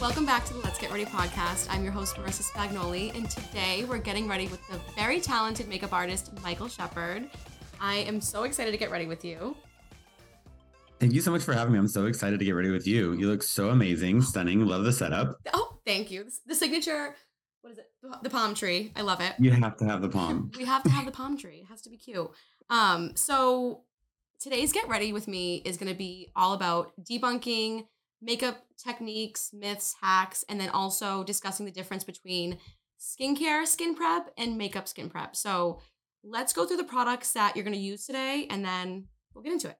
Welcome back to the Let's Get Ready podcast. I'm your host, Marissa Spagnoli, and today we're getting ready with the very talented makeup artist, Michael Shepherd. I am so excited to get ready with you. Thank you so much for having me. I'm so excited to get ready with you. You look so amazing, stunning. Love the setup. Oh, thank you. The signature, what is it? The palm tree. I love it. You have to have the palm. we have to have the palm tree. It has to be cute. Um, so today's Get Ready with Me is going to be all about debunking makeup techniques, myths, hacks, and then also discussing the difference between skincare skin prep and makeup skin prep. So let's go through the products that you're going to use today and then we'll get into it.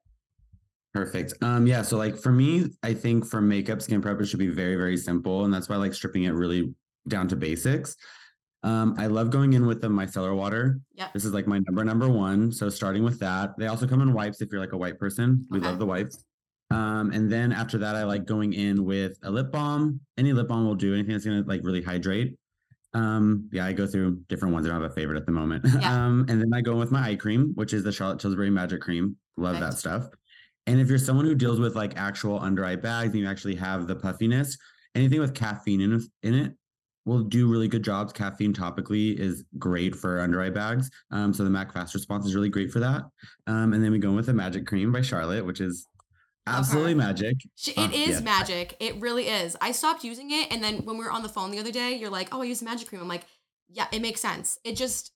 Perfect. Um, yeah. So like for me, I think for makeup skin prep, it should be very, very simple. And that's why I like stripping it really down to basics. Um, I love going in with the micellar water. Yeah. This is like my number number one. So starting with that. They also come in wipes if you're like a white person. We Okay. love the wipes. Um, and then after that, I like going in with a lip balm. Any lip balm will do. Anything that's gonna like really hydrate. Um, yeah, I go through different ones. I don't have a favorite at the moment. Yeah. um, and then I go in with my eye cream, which is the Charlotte Tilbury Magic Cream. Love Perfect. that stuff. And if you're someone who deals with like actual under eye bags and you actually have the puffiness, anything with caffeine in, in it will do really good jobs. Caffeine topically is great for under eye bags. Um, so the MAC Fast Response is really great for that. Um, and then we go in with the Magic Cream by Charlotte, which is. Absolutely magic. Sh- Uh, It is yes. magic. It really is. I stopped using it, and then when we were on the phone the other day, you're like, "Oh, I use magic cream." I'm like, "Yeah, it makes sense." It just.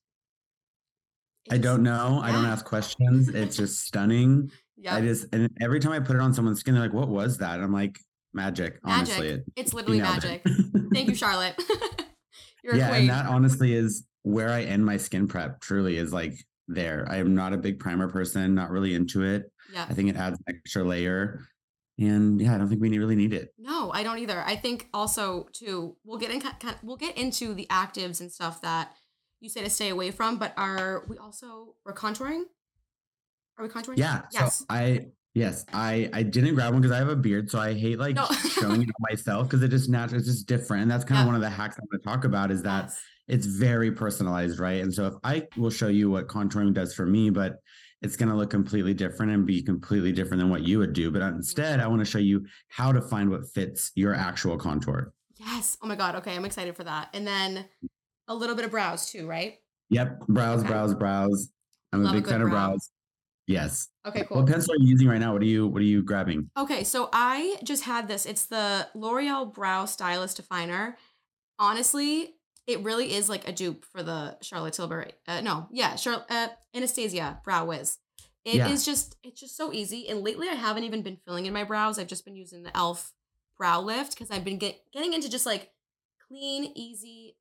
I don't know. I don't ask questions. It's just stunning. Yeah, I just and every time I put it on someone's skin, they're like, "What was that?" I'm like, "Magic." Honestly, it, It's literally it. magic. Thank you, Charlotte. you're yeah, and that honestly is where I end my skin prep. Truly, is like there. I am not a big primer person. Not really into it. Yeah. I think it adds an extra layer, and yeah, I don't think we really need it. No, I don't either. I think also too. We'll get in. Kind we'll get into the actives and stuff that you say to stay away from. But are we also we're contouring? Are we contouring? Yeah. Yes. So I yes I I didn't grab one because I have a beard, so I hate like No. showing it myself because it just naturally it's just different. And that's kind Yeah. of one of the hacks I'm going to talk about is that Yes. it's very personalized, right? And so if I will show you what contouring does for me, but it's going to look completely different and be completely different than what you would do. But instead, I want to show you how to find what fits your actual contour. Yes. Oh my god. Okay, I'm excited for that. And then a little bit of brows too, right? Yep, brows, Okay. brows, brows. I'm Love a a big good fan of brows. Yes. Okay, cool. What pencil are you using right now? What are you What are you grabbing? Okay, so I just had this. It's the L'Oreal Brow Stylist Definer. Honestly, it really is like a dupe for the Charlotte Tilbury. Uh, no, yeah, Charlotte uh, Anastasia Brow Wiz. It is Yeah. just it's just so easy. And lately, I haven't even been filling in my brows. I've just been using the Elf Brow Lift because I've been get, getting into just like clean, easy,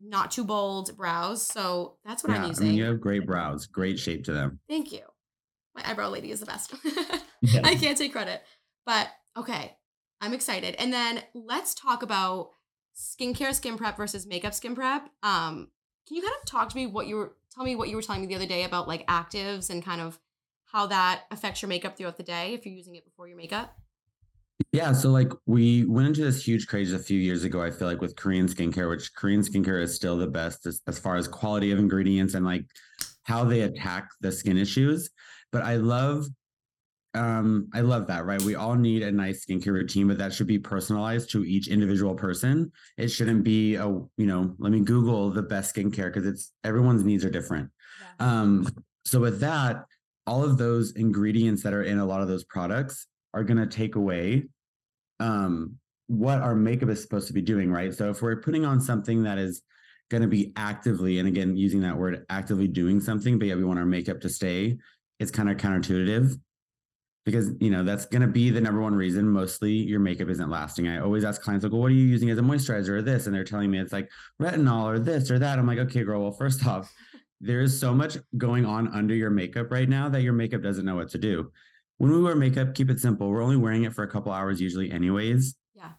not too bold brows. So that's what I'm yeah, I using. mean, you have great brows, great shape to them. Thank you. My eyebrow lady is the best. Yeah. I can't take credit. But okay, I'm excited. And then let's talk about skincare skin prep versus makeup skin prep. Um, can you kind of talk to me what you were tell me what you were telling me the other day about like actives and kind of how that affects your makeup throughout the day if you're using it before your makeup? Yeah, so like we went into this huge craze a few years ago, I feel like with Korean skincare, which Korean skincare is still the best as, as far as quality of ingredients and like how they attack the skin issues. But I love um I love that, right? We all need a nice skincare routine, but that should be personalized to each individual person. It shouldn't be a, you know, let me Google the best skincare because it's everyone's needs are different. Um, so with that, all of those ingredients that are in a lot of those products are going to take away um, what our makeup is supposed to be doing, right? So if we're putting on something that is going to be actively, and again, using that word actively doing something, but yet we want our makeup to stay, it's kind of counterintuitive because you know that's going to be the number one reason mostly your makeup isn't lasting. I always ask clients like well what are you using as a moisturizer or this? And they're telling me it's like retinol or this or that. I'm like okay girl well first off there's so much going on under your makeup right now that your makeup doesn't know what to do. When we wear makeup keep it simple. We're only wearing it for a couple hours usually anyways. Yeah.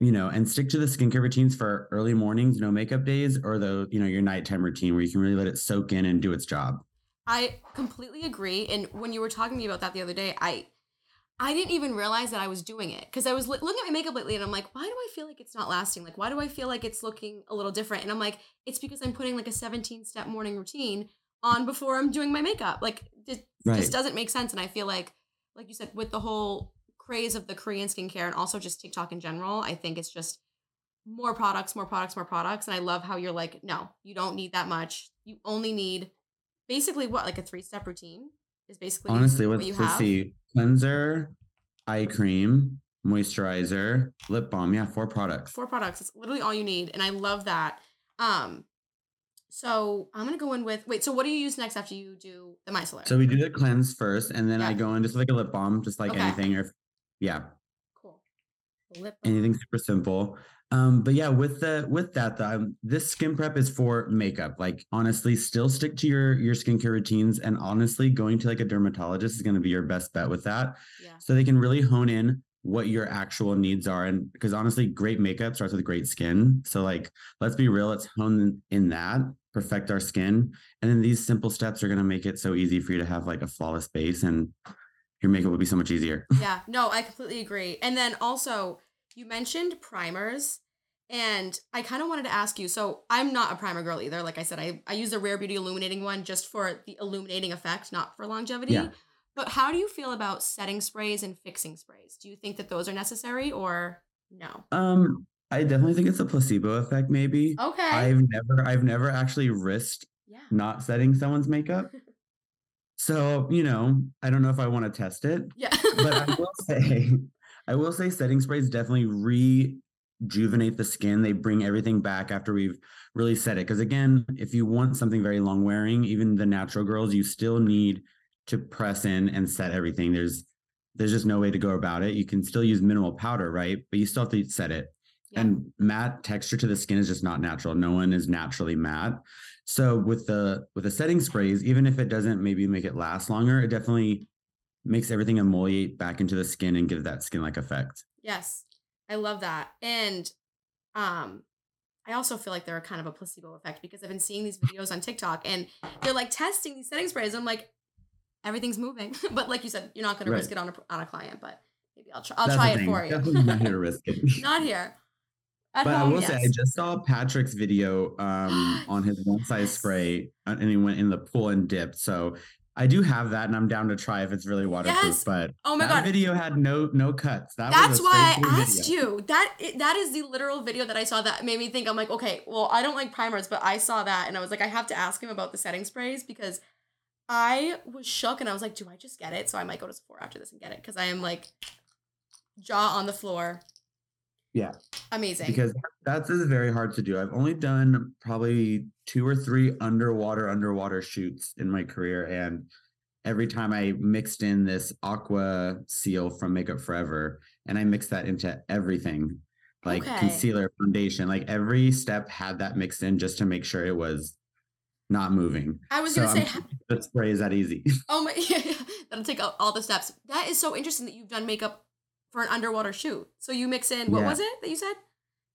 you know and stick to the skincare routines for early mornings no makeup days or the you know your nighttime routine where you can really let it soak in and do its job I completely agree. And when you were talking to me about that the other day, I I didn't even realize that I was doing it because I was li- looking at my makeup lately and I'm like, why do I feel like it's not lasting? Like, why do I feel like it's looking a little different? And I'm like, it's because I'm putting like a 17 step morning routine on before I'm doing my makeup. Like, it Right. just doesn't make sense. And I feel like, like you said, with the whole craze of the Korean skincare and also just TikTok in general. I think it's just more products, more products, more products. And I love how you're like, no, you don't need that much. You only need basically what, like a three step routine is basically Honestly, what you let's have. see. Cleanser, eye cream, moisturizer, lip balm. Yeah, four products. Four products. It's literally all you need. And I love that. Um, so I'm gonna go in with wait, so what do you use next after you do the micellar? So we do the cleanse first, and then I go in just like a lip balm, just like Okay. anything, or yeah, cool. Lip balm. anything super simple. Um, but yeah, with the with that, though, um, this skin prep is for makeup. Like honestly, still stick to your your skincare routines, and honestly, going to like a dermatologist is going to be your best bet with that. Yeah. so they can really hone in what your actual needs are and because honestly great makeup starts with great skin so like let's be real let's hone in that perfect our skin and then these simple steps are going to make it so easy for you to have like a flawless base and your makeup will be so much easier Yeah, no, I completely agree. And then also, you mentioned primers, and I kind of wanted to ask you. So I'm not a primer girl either. Like I said, I I use a Rare Beauty illuminating one just for the illuminating effect, not for longevity. Yeah. But how do you feel about setting sprays and fixing sprays? Do you think that those are necessary or no? um i definitely think it's a placebo effect maybe Okay. i've never i've never actually risked yeah. not setting someone's makeup so you know i don't know if i want to test it Yeah. but I will say, I will say, setting sprays definitely rejuvenate the skin. They bring everything back after we've really set it. Because again, if you want something very long wearing, even the natural girls, you still need to press in and set everything. There's there's just no way to go about it. You can still use minimal powder, right? But you still have to set it. Yeah. And matte texture to the skin is just not natural. No one is naturally matte. So with the with the setting sprays, even if it doesn't maybe make it last longer, it definitely makes everything emoliate back into the skin and give that skin like effect. Yes. I love that. And um I also feel like they're kind of a placebo effect because I've been seeing these videos on TikTok and they're like testing these setting sprays. I'm like, everything's moving. but like you said, you're not gonna Right. risk it on a on a client, but maybe I'll try I'll That's try it thing. for you. Not here to risk it. not here. At but I home, will say, I just saw Patrick's video um, on his one size Yes. spray, uh, and he went in the pool and dipped. So I do have that, and I'm down to try if it's really waterproof. Yes. But Oh my that god. video had no no cuts. That That's why I asked video. you. That that is the literal video that I saw that made me think. I'm like, okay, well, I don't like primers, but I saw that and I was like, I have to ask him about the setting sprays because I was shook and I was like, do I just get it? So I might go to Sephora after this and get it because I am like jaw on the floor. Yeah. Amazing. because that is very hard to do. I've only done probably two or three underwater underwater shoots in my career, and every time I mixed in this aqua seal from Makeup Forever, and I mixed that into everything, like Okay. concealer, foundation, like every step had that mixed in just to make sure it was not moving. I was So gonna say, the spray is that easy. oh my, that'll take all the steps. That is so interesting that you've done makeup for an underwater shoot. So you mix in what Yeah. was it that you said?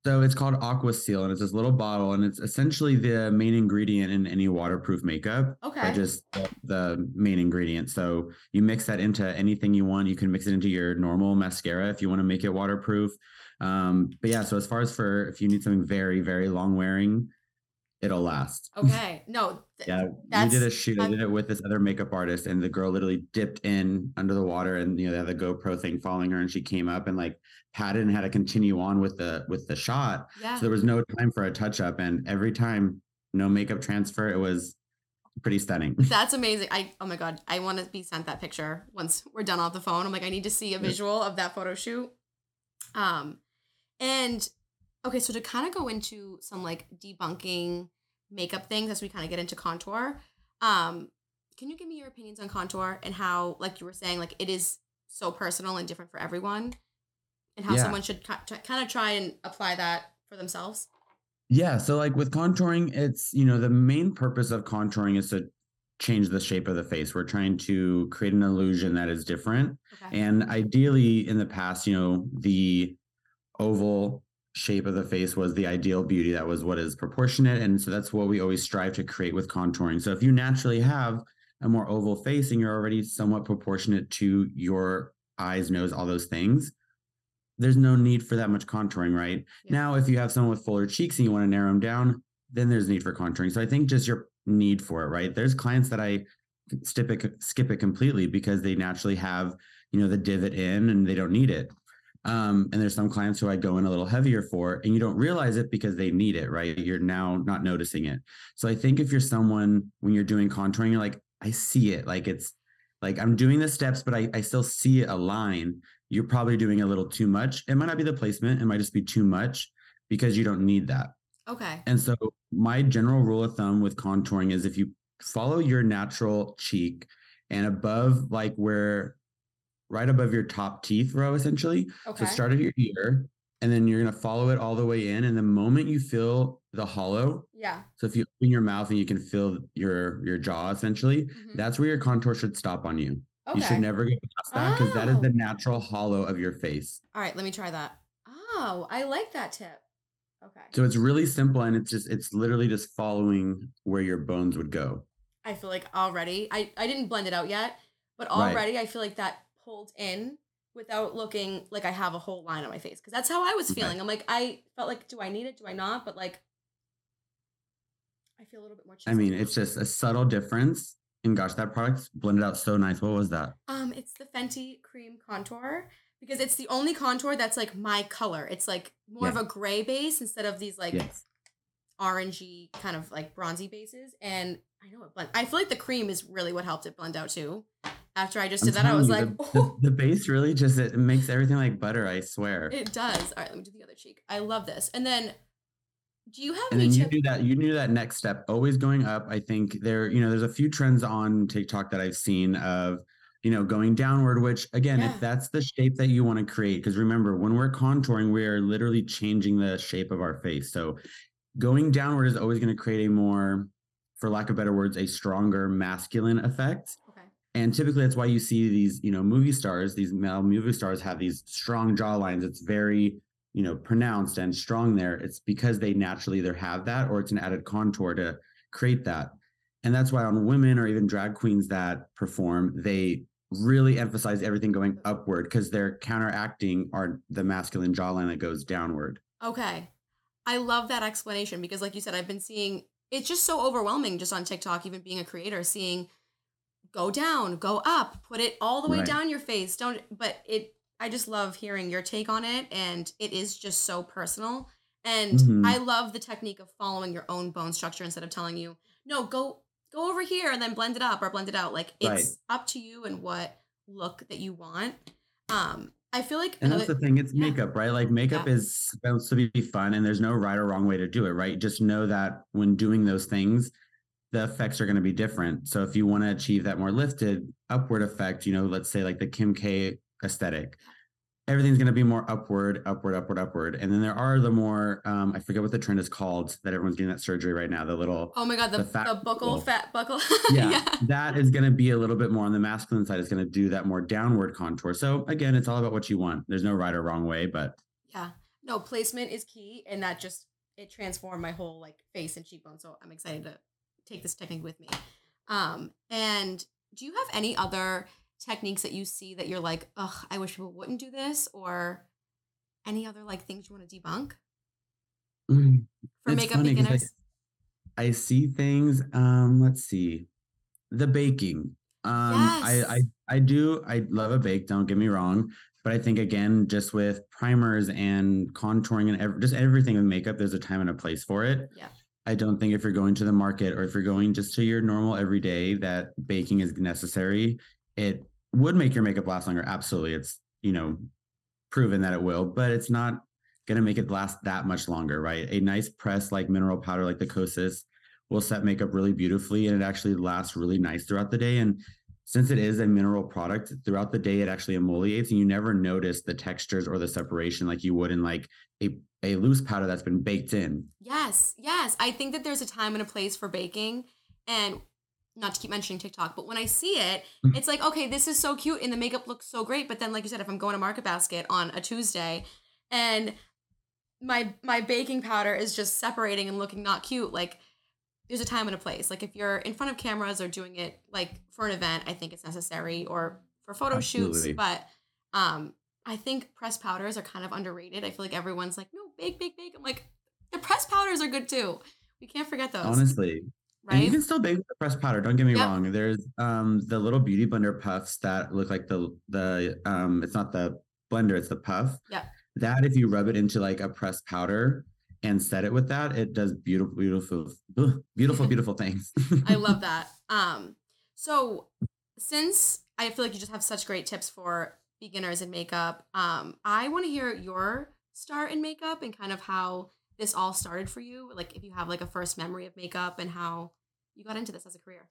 So it's called Aqua Seal, and it's this little bottle, and it's essentially the main ingredient in any waterproof makeup. Okay. Just the, main ingredient. So you mix that into anything you want. You can mix it into your normal mascara if you want to make it waterproof. Um, but yeah, so as far as for if you need something very, very long wearing, it'll last. Okay. No. th- Yeah, we did a shoot. I did it with this other makeup artist, and the girl literally dipped in under the water, and you know they had the GoPro thing following her, and she came up and like patted and had to continue on with the with the shot. Yeah. So there was no time for a touch up, and every time no makeup transfer, it was pretty stunning. That's amazing. I oh my god, I want to be sent that picture once we're done off the phone. I'm like, I need to see a visual of that photo shoot. Um, and okay, so to kind of go into some like debunking makeup things as we kind of get into contour, um, can you give me your opinions on contour and how, like you were saying, like it is so personal and different for everyone, and how Yeah. someone should kind of try and apply that for themselves? Yeah, so like with contouring, it's you know the main purpose of contouring is to change the shape of the face. We're trying to create an illusion that is different. Okay. And ideally, in the past, you know, the oval shape of the face was the ideal beauty. That was what is proportionate. And so that's what we always strive to create with contouring. So if you naturally have a more oval face and you're already somewhat proportionate to your eyes, nose, all those things, there's no need for that much contouring, right? Yeah. Now, if you have someone with fuller cheeks and you want to narrow them down, then there's need for contouring. So I think just your need for it, right? There's clients that I skip it skip it completely because they naturally have you know, the divot in and they don't need it. Um, and there's some clients who I go in a little heavier for, and you don't realize it because they need it, right? You're now not noticing it. So I think if you're someone when you're doing contouring, you're like, I see it, like it's like I'm doing the steps, but I, I still see a line. You're probably doing a little too much. It might not be the placement, it might just be too much because you don't need that. Okay. And so my general rule of thumb with contouring is if you follow your natural cheek and above like where right above your top teeth row essentially. Okay. So start at your ear and then you're going to follow it all the way in and the moment you feel the hollow yeah. so if you open your mouth and you can feel your your jaw essentially Mhm. that's where your contour should stop on you Okay. you should never get past that because that is Oh. the natural hollow of your face All right, let me try that. Oh, I like that tip. Okay. so it's really simple and it's just it's literally just following where your bones would go I feel like already I I didn't blend it out yet, but Right. already I feel like that pulled in without looking like I have a whole line on my face because that's how I was feeling. I'm like I felt like do I need it? Do I not? But like I feel a little bit more. i mean it's just a subtle difference and gosh that product blended out so nice what was that um it's the Fenty cream contour because it's the only contour that's like my color. It's like more of a gray base instead of these like yes orangey kind of like bronzy bases and I know it blend. I feel like the cream is really what helped it blend out too. After I just I'm did that, I was you, like, the, oh, the, the base really just it makes everything like butter i swear it does. All right, let me do the other cheek. I love this. And then, do you have and then you tip- do that you do that next step always going up i think there you know there's a few trends on tiktok that i've seen of you know going downward which again Yeah. if that's the shape that you want to create because remember when we're contouring we are literally changing the shape of our face so going downward is always going to create a more for lack of better words a stronger masculine effect. And typically that's why you see these you know movie stars these male movie stars have these strong jaw lines it's very you know pronounced and strong there. It's because they naturally either have that or it's an added contour to create that. And that's why on women or even drag queens that perform they really emphasize everything going upward because they're counteracting our the masculine jawline that goes downward. Okay. I love that explanation because, like you said, I've been seeing it's just so overwhelming just on TikTok, even being a creator, seeing go down, go up, put it all the way Right. down your face. Don't, but it, I just love hearing your take on it. And it is just so personal. And Mhm. I love the technique of following your own bone structure instead of telling you, no, go, go over here and then blend it up or blend it out. Like it's Right. up to you and what look that you want. Um, I feel like And another, that's the thing, it's yeah. makeup, right? Like makeup Yeah. is supposed to be fun and there's no right or wrong way to do it, right? Just know that when doing those things, the effects are going to be different. So if you want to achieve that more lifted upward effect, you know, let's say like the Kim K aesthetic, everything's going to be more upward, upward, upward, upward. And then there are the more, um, I forget what the trend is called that everyone's getting that surgery right now, the little, Oh my god, the, the the, fat buccal, buccal. fat buccal. yeah, that is going to be a little bit more on the masculine side. It's going to do that more downward contour. So again, it's all about what you want. There's no right or wrong way, but Yeah. No, placement is key and that just it transformed my whole like face and cheekbone. So I'm excited to take this technique with me. Um and do you have any other techniques that you see that you're like, "Ugh, I wish people wouldn't do this" or any other like things you want to debunk Mm, for makeup 'cause I- beginners? I see things. Um, let's see, the baking. Um, I, I I do. I love a bake. Don't get me wrong, but I think again, just with primers and contouring and ev- just everything with makeup, there's a time and a place for it. Yeah. I don't think if you're going to the market or if you're going just to your normal everyday that baking is necessary. It would make your makeup last longer. Absolutely, it's you know proven that it will, but it's not going to make it last that much longer, right? A nice press like mineral powder, like the Kosas, will set makeup really beautifully and it actually lasts really nice throughout the day. And since it is a mineral product, throughout the day it actually emolliates and you never notice the textures or the separation like you would in like a, a loose powder that's been baked in. Yes, yes. I think that there's a time and a place for baking. And not to keep mentioning TikTok, but when I see it, Mhm. it's like, okay, this is so cute and the makeup looks so great. But then, like you said, if I'm going to Market Basket on a Tuesday and my my baking powder is just separating and looking not cute, like there's a time and a place. Like if you're in front of cameras or doing it like for an event, I think it's necessary or for photo shoots. Absolutely. But um I think pressed powders are kind of underrated. I feel like everyone's like, no, bake, bake, bake. I'm like, the pressed powders are good too. We can't forget those. Honestly, right? And you can still bake with the pressed powder. Don't get me Yep. wrong. There's um the little beauty blender puffs that look like the the um it's not the blender, it's the puff. Yeah. That if you rub it into like a pressed powder and set it with that, it does beautiful, beautiful, beautiful, beautiful things. I love that. Um, so since I feel like you just have such great tips for beginners in makeup, um, I want to hear your start in makeup and kind of how this all started for you. Like if you have like a first memory of makeup and how you got into this as a career.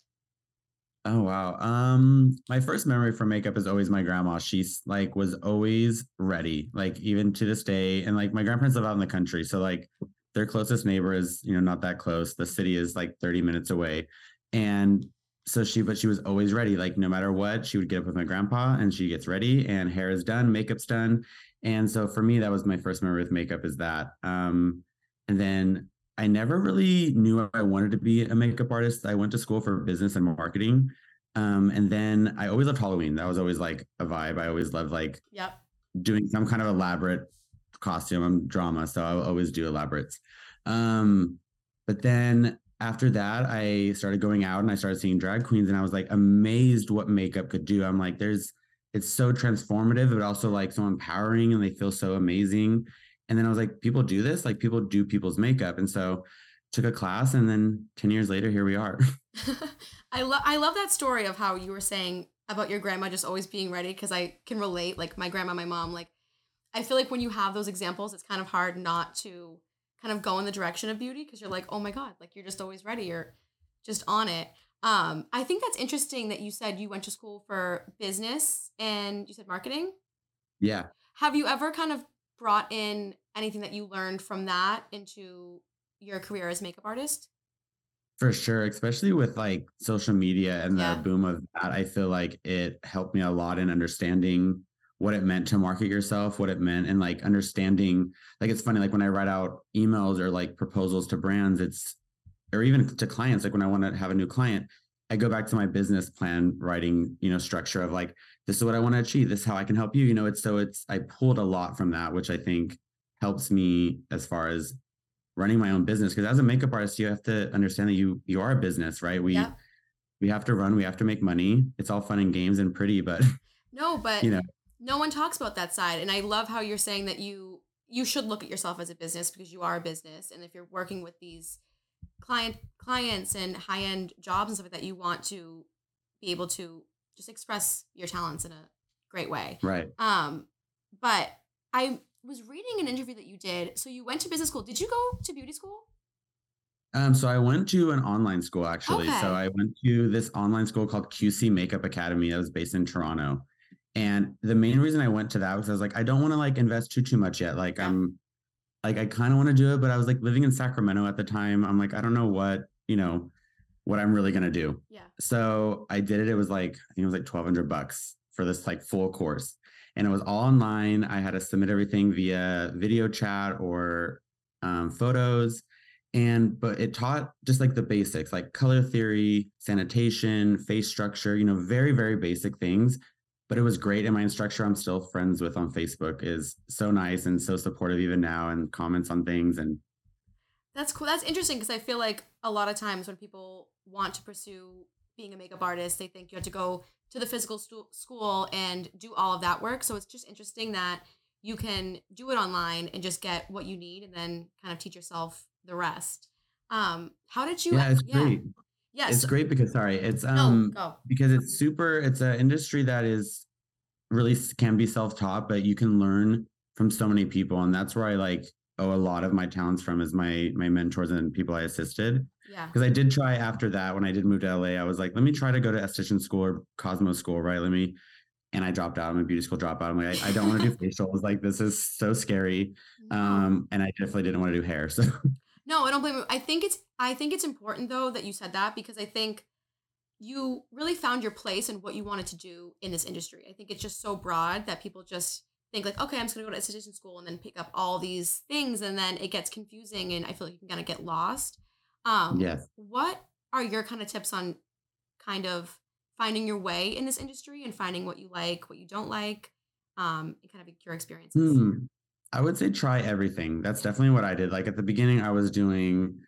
Oh wow. Um my first memory from makeup is always my grandma. She's like was always ready, like even to this day. And like my grandparents live out in the country. So like their closest neighbor is, you know, not that close. The city is like 30 minutes away. And so she, but she was always ready. Like no matter what, she would get up with my grandpa and she gets ready and hair is done, makeup's done. And so for me, that was my first memory with makeup is that. Um, and then I never really knew I wanted to be a makeup artist. I went to school for business and marketing. Um, and then I always loved Halloween. That was always like a vibe. I always loved like Yep. doing some kind of elaborate costume. I'm drama, so I always do elaborates. Um, but then after that, I started going out and I started seeing drag queens, and I was like amazed what makeup could do. I'm like, there's it's so transformative, but also like so empowering, and they feel so amazing. And then I was like, people do this, like people do people's makeup, and so took a class, and then ten years later, here we are. I love I love that story of how you were saying about your grandma just always being ready because I can relate. Like my grandma, my mom, like I feel like when you have those examples, it's kind of hard not to kind of go in the direction of beauty because you're like, oh my god, like you're just always ready. You're just on it. Um, I think that's interesting that you said you went to school for business and you said marketing. yeah. Have you ever kind of brought in anything that you learned from that into your career as makeup artist? For sure, especially with like social media and the Yeah. boom of that, I feel like it helped me a lot in understanding what it meant to market yourself, what it meant, and like understanding. Like it's funny, like when I write out emails or like proposals to brands, it's or even to clients. Like when I want to have a new client, I go back to my business plan writing, you know, structure of like this is what I want to achieve. This is how I can help you. You know, it's so it's I pulled a lot from that, which I think helps me as far as running my own business because as a makeup artist you have to understand that you you are a business right we Yeah. we have to run we have to make money it's all fun and games and pretty but No, but you know no one talks about that side and i love how you're saying that you you should look at yourself as a business because you are a business and if you're working with these client clients and high-end jobs and stuff like that you want to be able to just express your talents in a great way. Right. Um but i was reading an interview that you did. So you went to business school. Did you go to beauty school? Um so i went to an online school actually. Okay. so i went to this online school called qc makeup academy that was based in toronto. And the main reason i went to that was i was like i don't want to like invest too too much yet. Like Yeah. i'm like i kind of want to do it but i was like living in sacramento at the time. I'm like i don't know what you know what i'm really to do yeah So I did it. It was like I think it was like twelve hundred bucks for this like full course, and it was all online. I had to submit everything via video chat or um, photos, and but it taught just like the basics, like color theory, sanitation, face structure. You know, very very basic things. But it was great, and my instructor I'm still friends with on Facebook is so nice and so supportive even now, and comments on things and That's cool. That's interesting because I feel like a lot of times when people want to pursue being a makeup artist, they think you have to go to the physical stu- school and do all of that work. So it's just interesting that you can do it online and just get what you need and then kind of teach yourself the rest. Um, how did you? yeah, it's great. Yes. It's great because sorry, it's No, um go. because it's super it's an industry that is really can be self-taught but you can learn from so many people and that's where i like owe a lot of my talents from is my my mentors and people i assisted. Yeah. because i did try after that when i did move to la i was like let me try to go to esthetician school or cosmo school right? Let me and i dropped out. I'm a beauty school dropout. I'm like i, I don't want to do facials. Like this is so scary. Um and i definitely didn't want to do hair so. No, I don't blame you. I think it's I think it's important though that you said that because I think you really found your place and what you wanted to do in this industry. I think it's just so broad that people just think like, okay, I'm just gonna go to esthetician school and then pick up all these things, and then it gets confusing, and I feel like you can kind of get lost. Um, yes What are your kind of tips on kind of finding your way in this industry and finding what you like, what you don't like, um, and kind of your experiences? Hmm. I would say try everything. That's definitely what I did. Like at the beginning, I was doing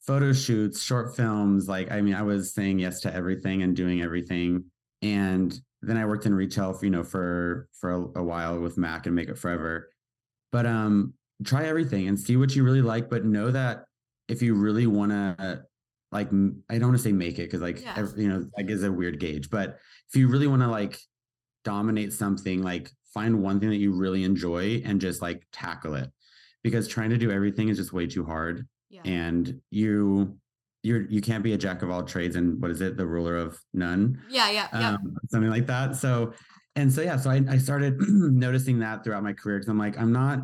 photo shoots, short films. Like, I mean, I was saying yes to everything and doing everything. And then I worked in retail, for, you know, for for a, a while with Mac and Make Up For Ever. But um, try everything and see what you really like. But know that if you really want to, like, I don't want to say make it because, like, Yeah. every, you know, like is a weird gauge. But if you really want to like dominate something, like find one thing that you really enjoy and just like tackle it. Because trying to do everything is just way too hard Yeah. and you you're you can't be a jack of all trades and what is it the ruler of none yeah. Yeah. Yeah. um, something like that so and so yeah so i, I started noticing that throughout my career because i'm like i'm not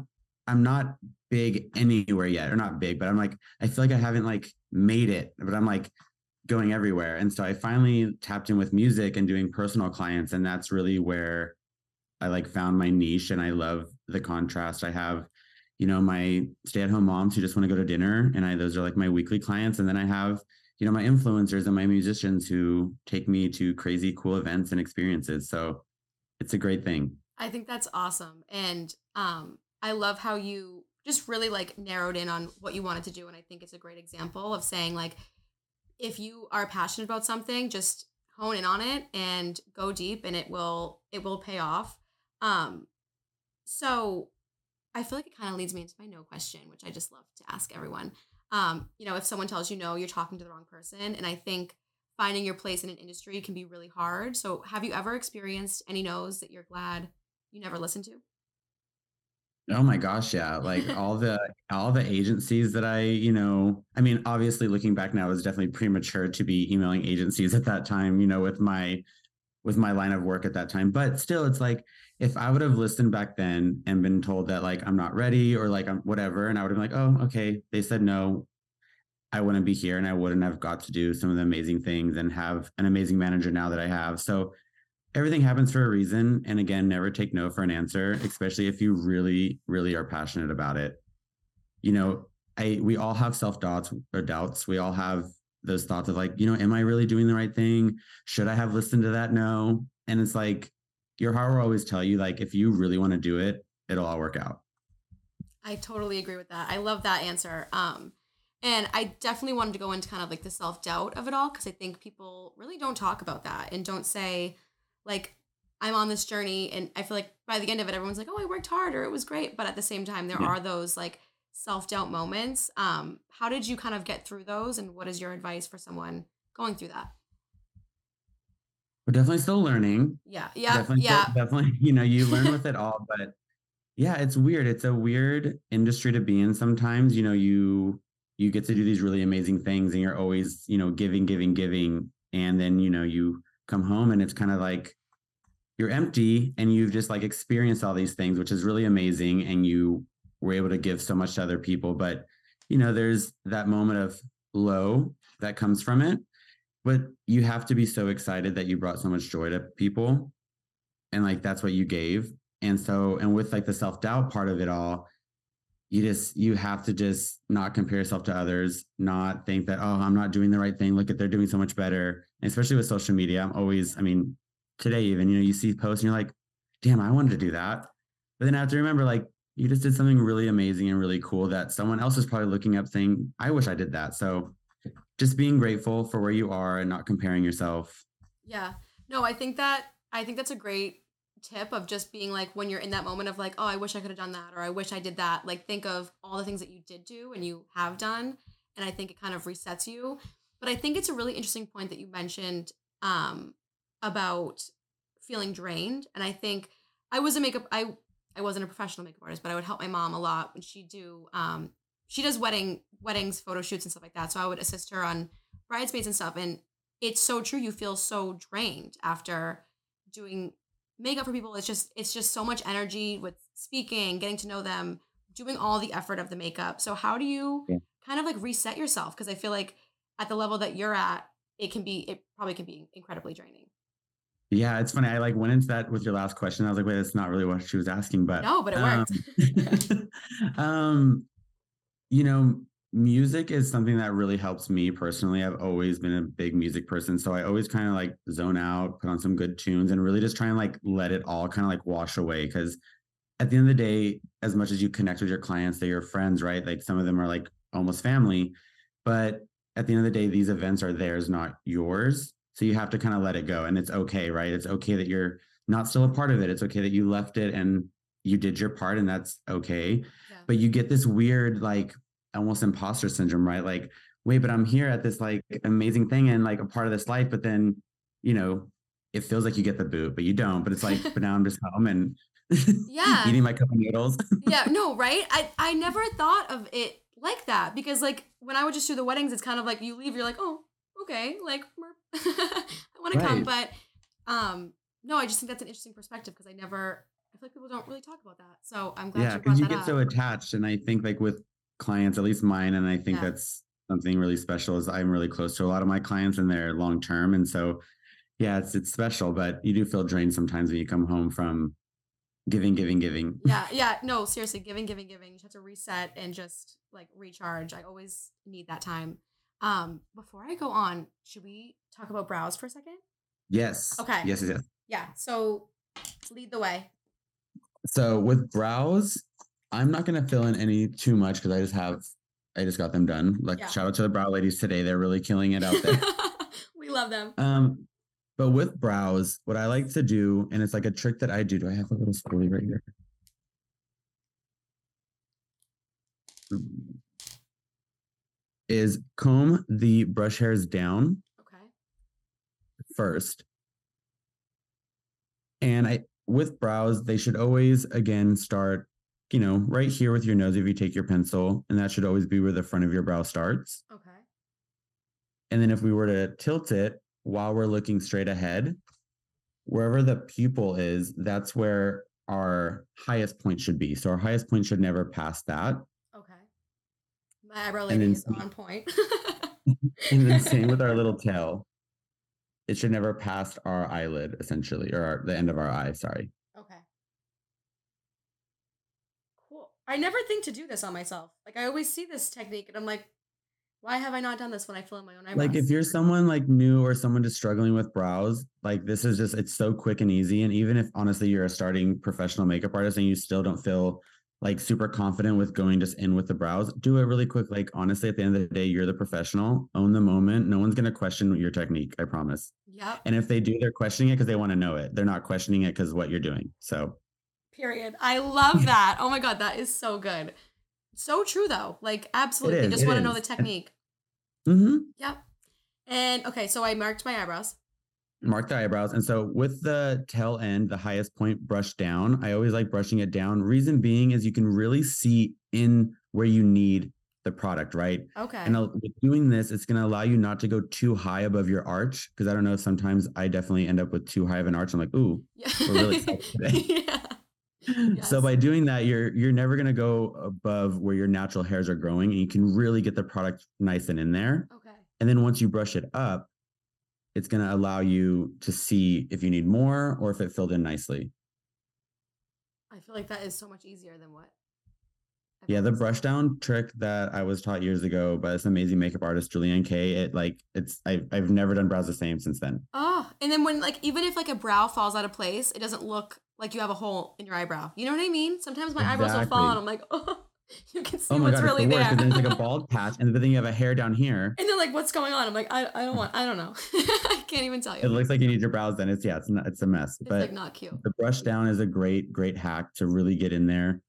i'm not big anywhere yet or not big but i'm like i feel like i haven't like made it but i'm like going everywhere and so i finally tapped in with music and doing personal clients and that's really where i like found my niche and i love the contrast i have you know my stay-at-home moms who just want to go to dinner and i those are like my weekly clients and then i have you know my influencers and my musicians who take me to crazy cool events and experiences so it's a great thing I think that's awesome. And um, I love how you just really like narrowed in on what you wanted to do. And I think it's a great example of saying, like, if you are passionate about something, just hone in on it and go deep and it will it will pay off. Um, so I feel like it kind of leads me into my no question, which I just love to ask everyone. Um, you know, if someone tells you no, you're talking to the wrong person. And I think finding your place in an industry can be really hard. So have you ever experienced any no's that you're glad you never listened to? oh my gosh yeah like all the all the agencies that i you know i mean obviously looking back now it was definitely premature to be emailing agencies at that time you know with my with my line of work at that time. But still it's like if i would have listened back then and been told that like i'm not ready or like i'm whatever and i would have been like oh okay. They said no. I wouldn't be here and i wouldn't have got to do some of the amazing things and have an amazing manager now that i have. So everything happens for a reason and again never take no for an answer especially if you really really are passionate about it. You know i we all have self doubts or uh, doubts. We all have those thoughts of like you know am i really doing the right thing should i have listened to that no and it's like your heart will always tell you like if you really want to do it it'll all work out I totally agree with that. I love that answer. Um, and I definitely wanted to go into kind of like the self doubt of it all because I think people really don't talk about that and don't say, like, I'm on this journey. And I feel like by the end of it, everyone's like, oh, I worked hard or it was great. But at the same time, there Yeah. are those like self doubt moments. Um, how did you kind of get through those? And what is your advice for someone going through that? we're definitely still learning Yeah. Yeah. definitely yeah. definitely you know you learn with it all but yeah it's weird it's a weird industry to be in sometimes you know you you get to do these really amazing things and you're always you know giving giving giving and then you know you come home and it's kind of like you're empty and you've just like experienced all these things which is really amazing and you were able to give so much to other people but you know there's that moment of low that comes from it. But you have to be so excited that you brought so much joy to people and like that's what you gave. And so and with like the self-doubt part of it all you just you have to just not compare yourself to others not think that oh i'm not doing the right thing. Look at they're doing so much better. And especially with social media i'm always i mean today even you know you see posts and you're like damn i wanted to do that. But then i have to remember like you just did something really amazing and really cool that someone else is probably looking up saying i wish i did that so just being grateful for where you are and not comparing yourself Yeah. No, I think that I think that's a great tip of just being like when you're in that moment of like, oh, I wish I could have done that or I wish I did that. Like think of all the things that you did do and you have done. And I think it kind of resets you. But I think it's a really interesting point that you mentioned um about feeling drained. And I think I was a makeup I I wasn't a professional makeup artist, but I would help my mom a lot when she do um she does wedding weddings, photo shoots and stuff like that. So I would assist her on bridesmaids and stuff. And it's so true. You feel so drained after doing makeup for people. It's just it's just so much energy with speaking, getting to know them, doing all the effort of the makeup. So how do you Yeah. kind of like reset yourself? Because I feel like at the level that you're at, it can be it probably can be incredibly draining. Yeah, it's funny. I like went into that with your last question. I was like, wait, that's not really what she was asking, but No, but it worked. um, um, you know, music is something that really helps me personally. I've always been a big music person, so I always kind of like zone out, put on some good tunes, and really just try and like let it all kind of like wash away. Because at the end of the day, as much as you connect with your clients, they're your friends, right? Like some of them are like almost family, but at the end of the day, these events are theirs, not yours. So you have to kind of let it go. And it's okay, right? It's okay that you're not still a part of it. It's okay that you left it and you did your part, and that's okay. Yeah. But you get this weird, like almost imposter syndrome, right? Like, wait, but I'm here at this like amazing thing and like a part of this life, but then, you know, it feels like you get the boot, but you don't. But it's like, but now I'm just home and Yeah. eating my cup of noodles. yeah, no, right? I I never thought of it like that because like when I would just do the weddings, it's kind of like you leave, you're like, oh, okay, like. I want to come, but um, no, I just think that's an interesting perspective because I never, I feel like people don't really talk about that. So I'm glad yeah, because you that get up. so attached. And I think like with clients, at least mine, and I think Yeah. that's something really special is I'm really close to a lot of my clients and they're long term. And so yeah, it's it's special, but you do feel drained sometimes when you come home from giving, giving, giving. yeah, yeah, no, seriously, giving, giving, giving. You have to reset and just like recharge. I always need that time. Um, before I go on, should we talk about brows for a second? Yes. Okay. Yes, yes, yes. Yeah. So lead the way. So with brows, I'm not gonna fill in any too much because I just have I just got them done. Like Yeah. shout out to the brow ladies today. They're really killing it out there. we love them. um, but with brows, what I like to do, and it's like a trick that I do. Do I have a little spoolie right here? Is comb the brush hairs down Okay. first. And I with brows, they should always again start, you know, right here with your nose if you take your pencil, and that should always be where the front of your brow starts. Okay. And then if we were to tilt it while we're looking straight ahead, wherever the pupil is, that's where our highest point should be. So our highest point should never pass that. My eyebrow And lady then is on point. And then same with our little tail. It should never pass our eyelid, essentially, or our, the end of our eye. Sorry. Okay. Cool. I never think to do this on myself. Like I always see this technique and I'm like, why have I not done this when I fill in my own eyebrows? Like if you're someone like new or someone just struggling with brows, like this is just it's so quick and easy. And even if honestly you're a starting professional makeup artist and you still don't feel like super confident with going just in with the brows, do it really quick. Like honestly, at the end of the day, you're the professional. Own the moment. No one's gonna question your technique. I promise. Yep. And if they do, they're questioning it because they want to know it. They're not questioning it because what you're doing. So Period. I love that. Oh my god, that is so good. So true though. Like absolutely. is, Just want to know the technique. Mm-hmm. Yep. And okay, so I marked my eyebrows. Mark the eyebrows. And so with the tail end, the highest point brushed down, I always like brushing it down. Reason being is you can really see in where you need the product, right? Okay. And uh, doing this, it's going to allow you not to go too high above your arch. Cause I don't know, sometimes I definitely end up with too high of an arch. I'm like, ooh. yeah. we're really today. yeah. So by doing that, you're you're never going to go above where your natural hairs are growing and you can really get the product nice and in there. Okay. And then once you brush it up, it's going to allow you to see if you need more or if it filled in nicely. I feel like that is so much easier than what. Yeah, the brush down trick that I was taught years ago by this amazing makeup artist Julianne Kay. It like it's I've I've never done brows the same since then. Oh, and then when like even if like a brow falls out of place, it doesn't look like you have a hole in your eyebrow. You know what I mean? Sometimes my eyebrows will fall, and I'm like, oh, you can see Oh my what's god, really it's the worst. there. Then it's like a bald patch, and then you have a hair down here. and they're like, what's going on? I'm like, I, I don't want, I don't know. I can't even tell you. It looks like you need your brows done. It's yeah, it's not, it's a mess. it's but like not cute. the brush down is a great great hack to really get in there,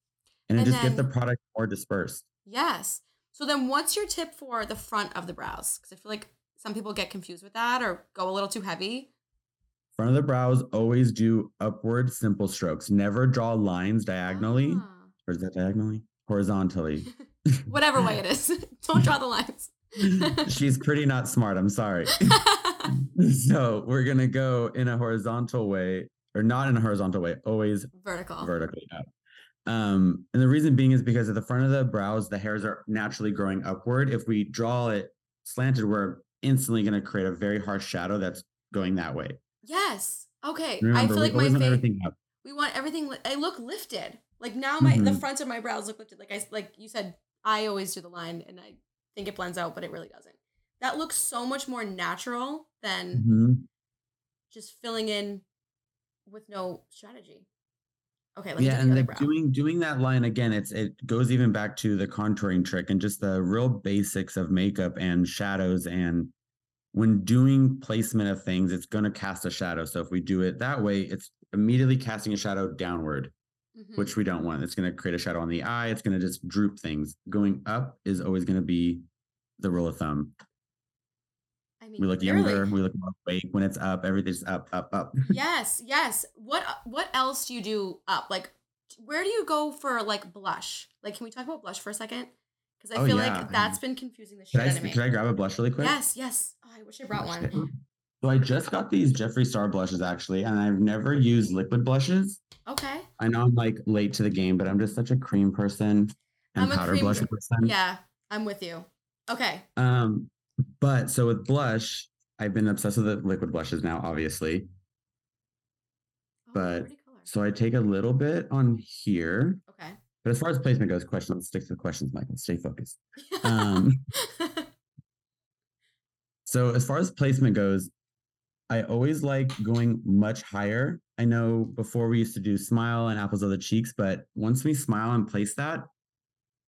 and, then And just get the product more dispersed. Yes. So then, what's your tip for the front of the brows? Because I feel like some people get confused with that or go a little too heavy. Front of the brows, always do upward simple strokes. Never draw lines diagonally. Ah. Or is that diagonally? Horizontally. Whatever way it is, don't draw the lines. She's pretty not smart. I'm sorry. so we're gonna go in a horizontal way, or not in a horizontal way, always Vertical. vertically up. Um, and the reason being is because at the front of the brows, the hairs are naturally growing upward. If we draw it slanted, we're instantly gonna create a very harsh shadow that's going that way. Yes. Okay. I Remember, feel we like my want face. We want everything. Li- I look lifted. Like now, my the Mhm. fronts of my brows look lifted. Like I like you said, I always do the line, and I think it blends out, but it really doesn't. That looks so much more natural than Mhm. just filling in with no strategy. Okay, Yeah, do the and like doing doing that line again, it's it goes even back to the contouring trick and just the real basics of makeup and shadows and when doing placement of things, it's going to cast a shadow. So if we do it that way, it's immediately casting a shadow downward, Mhm. which we don't want. It's going to create a shadow on the eye. It's going to just droop things. Going up is always going to be the rule of thumb. I mean, We look clearly. younger. We look more awake when it's up. Everything's up, up, up. Yes, yes. What what else do you do up? Like, where do you go for like blush? Like, can we talk about blush for a second? Because I Oh, feel yeah, like that's been confusing the shit I out of me. could I grab a blush really quick? Yes, yes. Oh, I wish I brought Shit. one. So I just got these Jeffree Star blushes actually, and I've never used liquid blushes. Okay. I know I'm like late to the game, but I'm just such a cream person and I'm powder cream blush person. Yeah, I'm with you. Okay. Um, but so with blush, I've been obsessed with the liquid blushes now, obviously. Oh, But-. So I take a little bit on here. Okay. But as far as placement goes, questions, let's stick to the questions, Michael. Stay focused. Um, So as far as placement goes, I always like going much higher. I know before we used to do smile and apples of the cheeks, but once we smile and place that,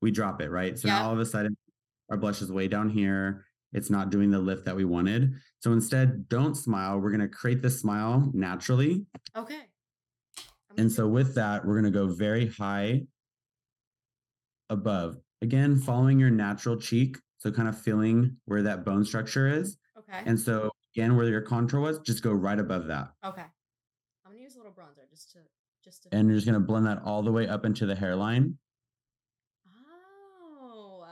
we drop it, right? So Yeah. now all of a sudden our blush is way down here. It's not doing the lift that we wanted. So instead, don't smile. We're going to create the smile naturally. okay. And so with that, we're going to go very high above. Again, following your natural cheek. So kind of feeling where that bone structure is. Okay. And so again, where your contour was, just go right above that. okay. I'm gonna use a little bronzer just to just to. And you're just gonna blend that all the way up into the hairline. Oh.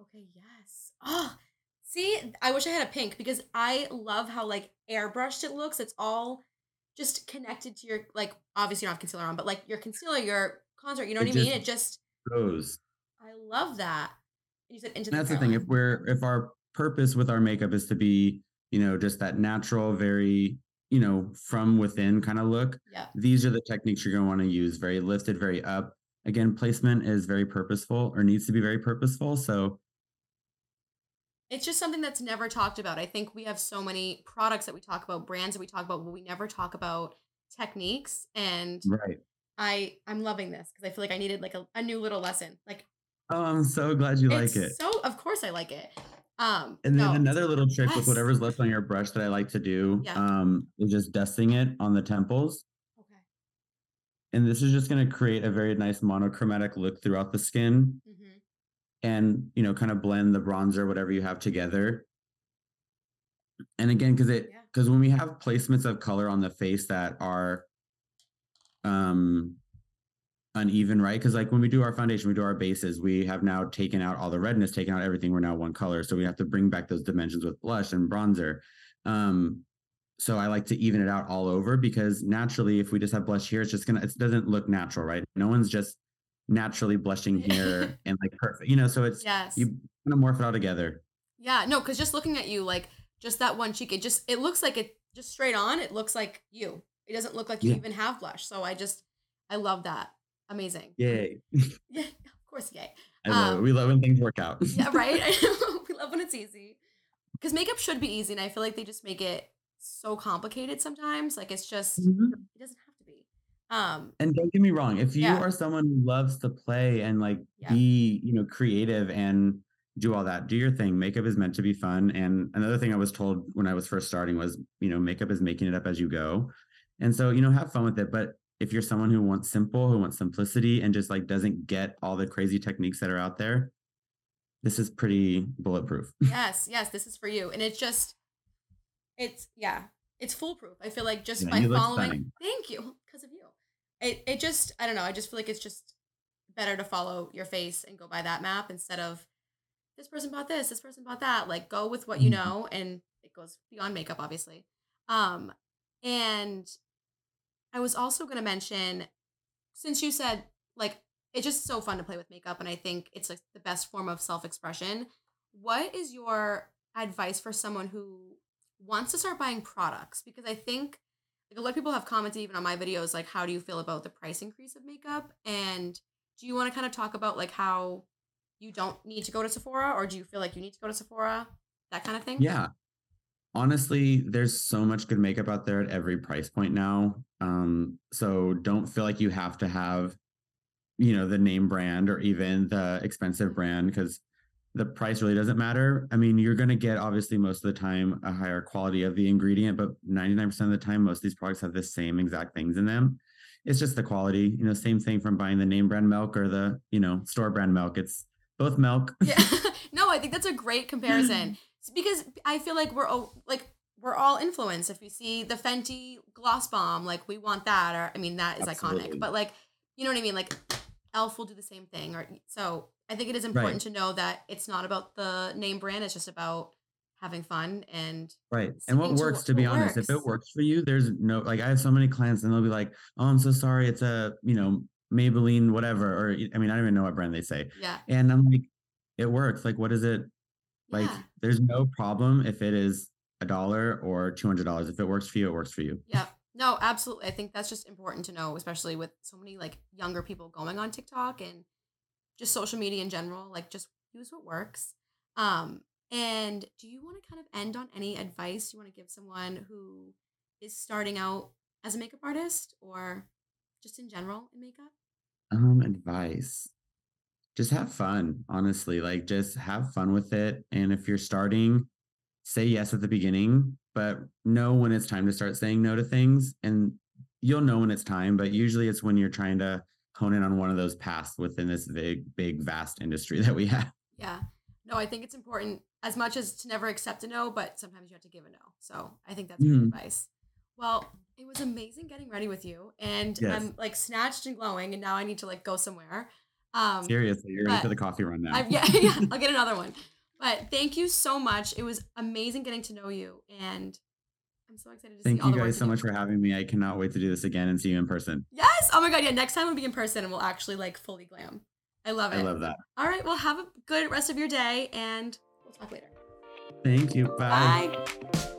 Okay, yes. Oh, see, I wish I had a pink because I love how like airbrushed it looks. It's all just connected to your like obviously you don't have concealer on, but like your concealer, your contour, you know It what I mean? It just Goes. I love that. You said into the that's the thing. If we're if our purpose with our makeup is to be, you know, just that natural, very, you know, from within kind of look, Yeah. these are the techniques you're gonna want to use. Very lifted, very up. Again, placement is very purposeful or needs to be very purposeful. So It's just something that's never talked about. I think we have so many products that we talk about, brands that we talk about, but we never talk about techniques. And right. I I'm loving this because I feel like I needed like a, a new little lesson. Like Oh, I'm so glad you like it. so of course I like it. Um And then no, another little trick yes. with whatever's left on your brush that I like to do Yeah. um, is just dusting it on the temples. Okay. And this is just going to create a very nice monochromatic look throughout the skin hmm and, you know, kind of blend the bronzer, whatever you have together. And again, because it, Yeah. because when we have placements of color on the face that are um uneven, right? Because like when we do our foundation, we do our bases, we have now taken out all the redness, taken out everything. We're now one color. So we have to bring back those dimensions with blush and bronzer. Um, so I like to even it out all over because naturally, if we just have blush here, it's just gonna it doesn't look natural, right? No one's just naturally blushing here and like perfect, you know. So it's Yes. you kind of morph it all together. yeah, no, because just looking at you, like just that one cheek, it just it looks like it just straight on, it looks like you. It doesn't look like you Yeah. even have blush. So I just I love that. Amazing. Yay! Yeah, of course, yay. I love Um, it. We love when things work out. Yeah, right. we love when it's easy. Because makeup should be easy, and I feel like they just make it so complicated sometimes. Like it's just Mhm. it doesn't have to be. Um, And don't get me wrong, if you Yeah. are someone who loves to play and like Yeah. be, you know, creative and do all that, do your thing. Makeup is meant to be fun. And another thing I was told when I was first starting was, you know, makeup is making it up as you go. And so, you know, have fun with it. But if you're someone who wants simple, who wants simplicity and just like doesn't get all the crazy techniques that are out there, this is pretty bulletproof. yes, yes, this is for you, and it's just, it's yeah, it's foolproof. I feel like just Yeah, by following. stunning. Thank you, because of you. It it just I don't know. I just feel like it's just better to follow your face and go by that map instead of this person bought this, this person bought that. Like go with what you Mhm. know, and it goes beyond makeup, obviously. Um, and I was also going to mention, since you said like it's just so fun to play with makeup, and I think it's like the best form of self expression. What is your advice for someone who wants to start buying products? Because I think like a lot of people have commented even on my videos, like how do you feel about the price increase of makeup? And do you want to kind of talk about like how you don't need to go to Sephora, or do you feel like you need to go to Sephora? That kind of thing. Yeah. Honestly, there's so much good makeup out there at every price point now. Um, so don't feel like you have to have, you know, the name brand or even the expensive brand because the price really doesn't matter. I mean, you're going to get obviously most of the time a higher quality of the ingredient, but 99% of the time, most of these products have the same exact things in them. It's just the quality, you know, same thing from buying the name brand milk or the, you know, store brand milk. It's both milk. Yeah. no, I think that's a great comparison because I feel like we're all like we're all influenced. If we see the Fenty gloss bomb, like we want that, or I mean that is Absolutely. iconic. But like, you know what I mean? Like Elf will do the same thing, or so I think it is important right. to know that it's not about the name brand. It's just about having fun and right and what works to, to be honest works. if it works for you there's no like i have so many clients and they'll be like oh i'm so sorry it's a you know maybelline whatever or i mean i don't even know what brand they say yeah and i'm like it works like what is it like yeah. there's no problem if it is a dollar or two hundred dollars if it works for you it works for you yeah no absolutely i think that's just important to know especially with so many like younger people going on tiktok and just social media in general. Like just use what works. Um, and do you want to kind of end on any advice you want to give someone who is starting out as a makeup artist or just in general in makeup? Um, advice. Just have fun, honestly. Like just have fun with it. And if you're starting, say yes at the beginning, but know when it's time to start saying no to things. And you'll know when it's time, but usually it's when you're trying to hone in on one of those paths within this big, big, vast industry that we have. Yeah. No, I think it's important as much as to never accept a no, but sometimes you have to give a no. So I think that's mm. good advice. Well, it was amazing getting ready with you, and yes. I'm like snatched and glowing, and now I need to like go somewhere. Um, Seriously, you're ready for the coffee run now. I, yeah, yeah, I'll get another one. But thank you so much. It was amazing getting to know you, and I'm so excited to Thank see all you guys so much for having me. I cannot wait to do this again and see you in person. Yes. Oh my god. Yeah. Next time we'll be in person and we'll actually like fully glam. I love it. I love that. All right. Well, have a good rest of your day and we'll talk later. Thank you. Bye. Bye.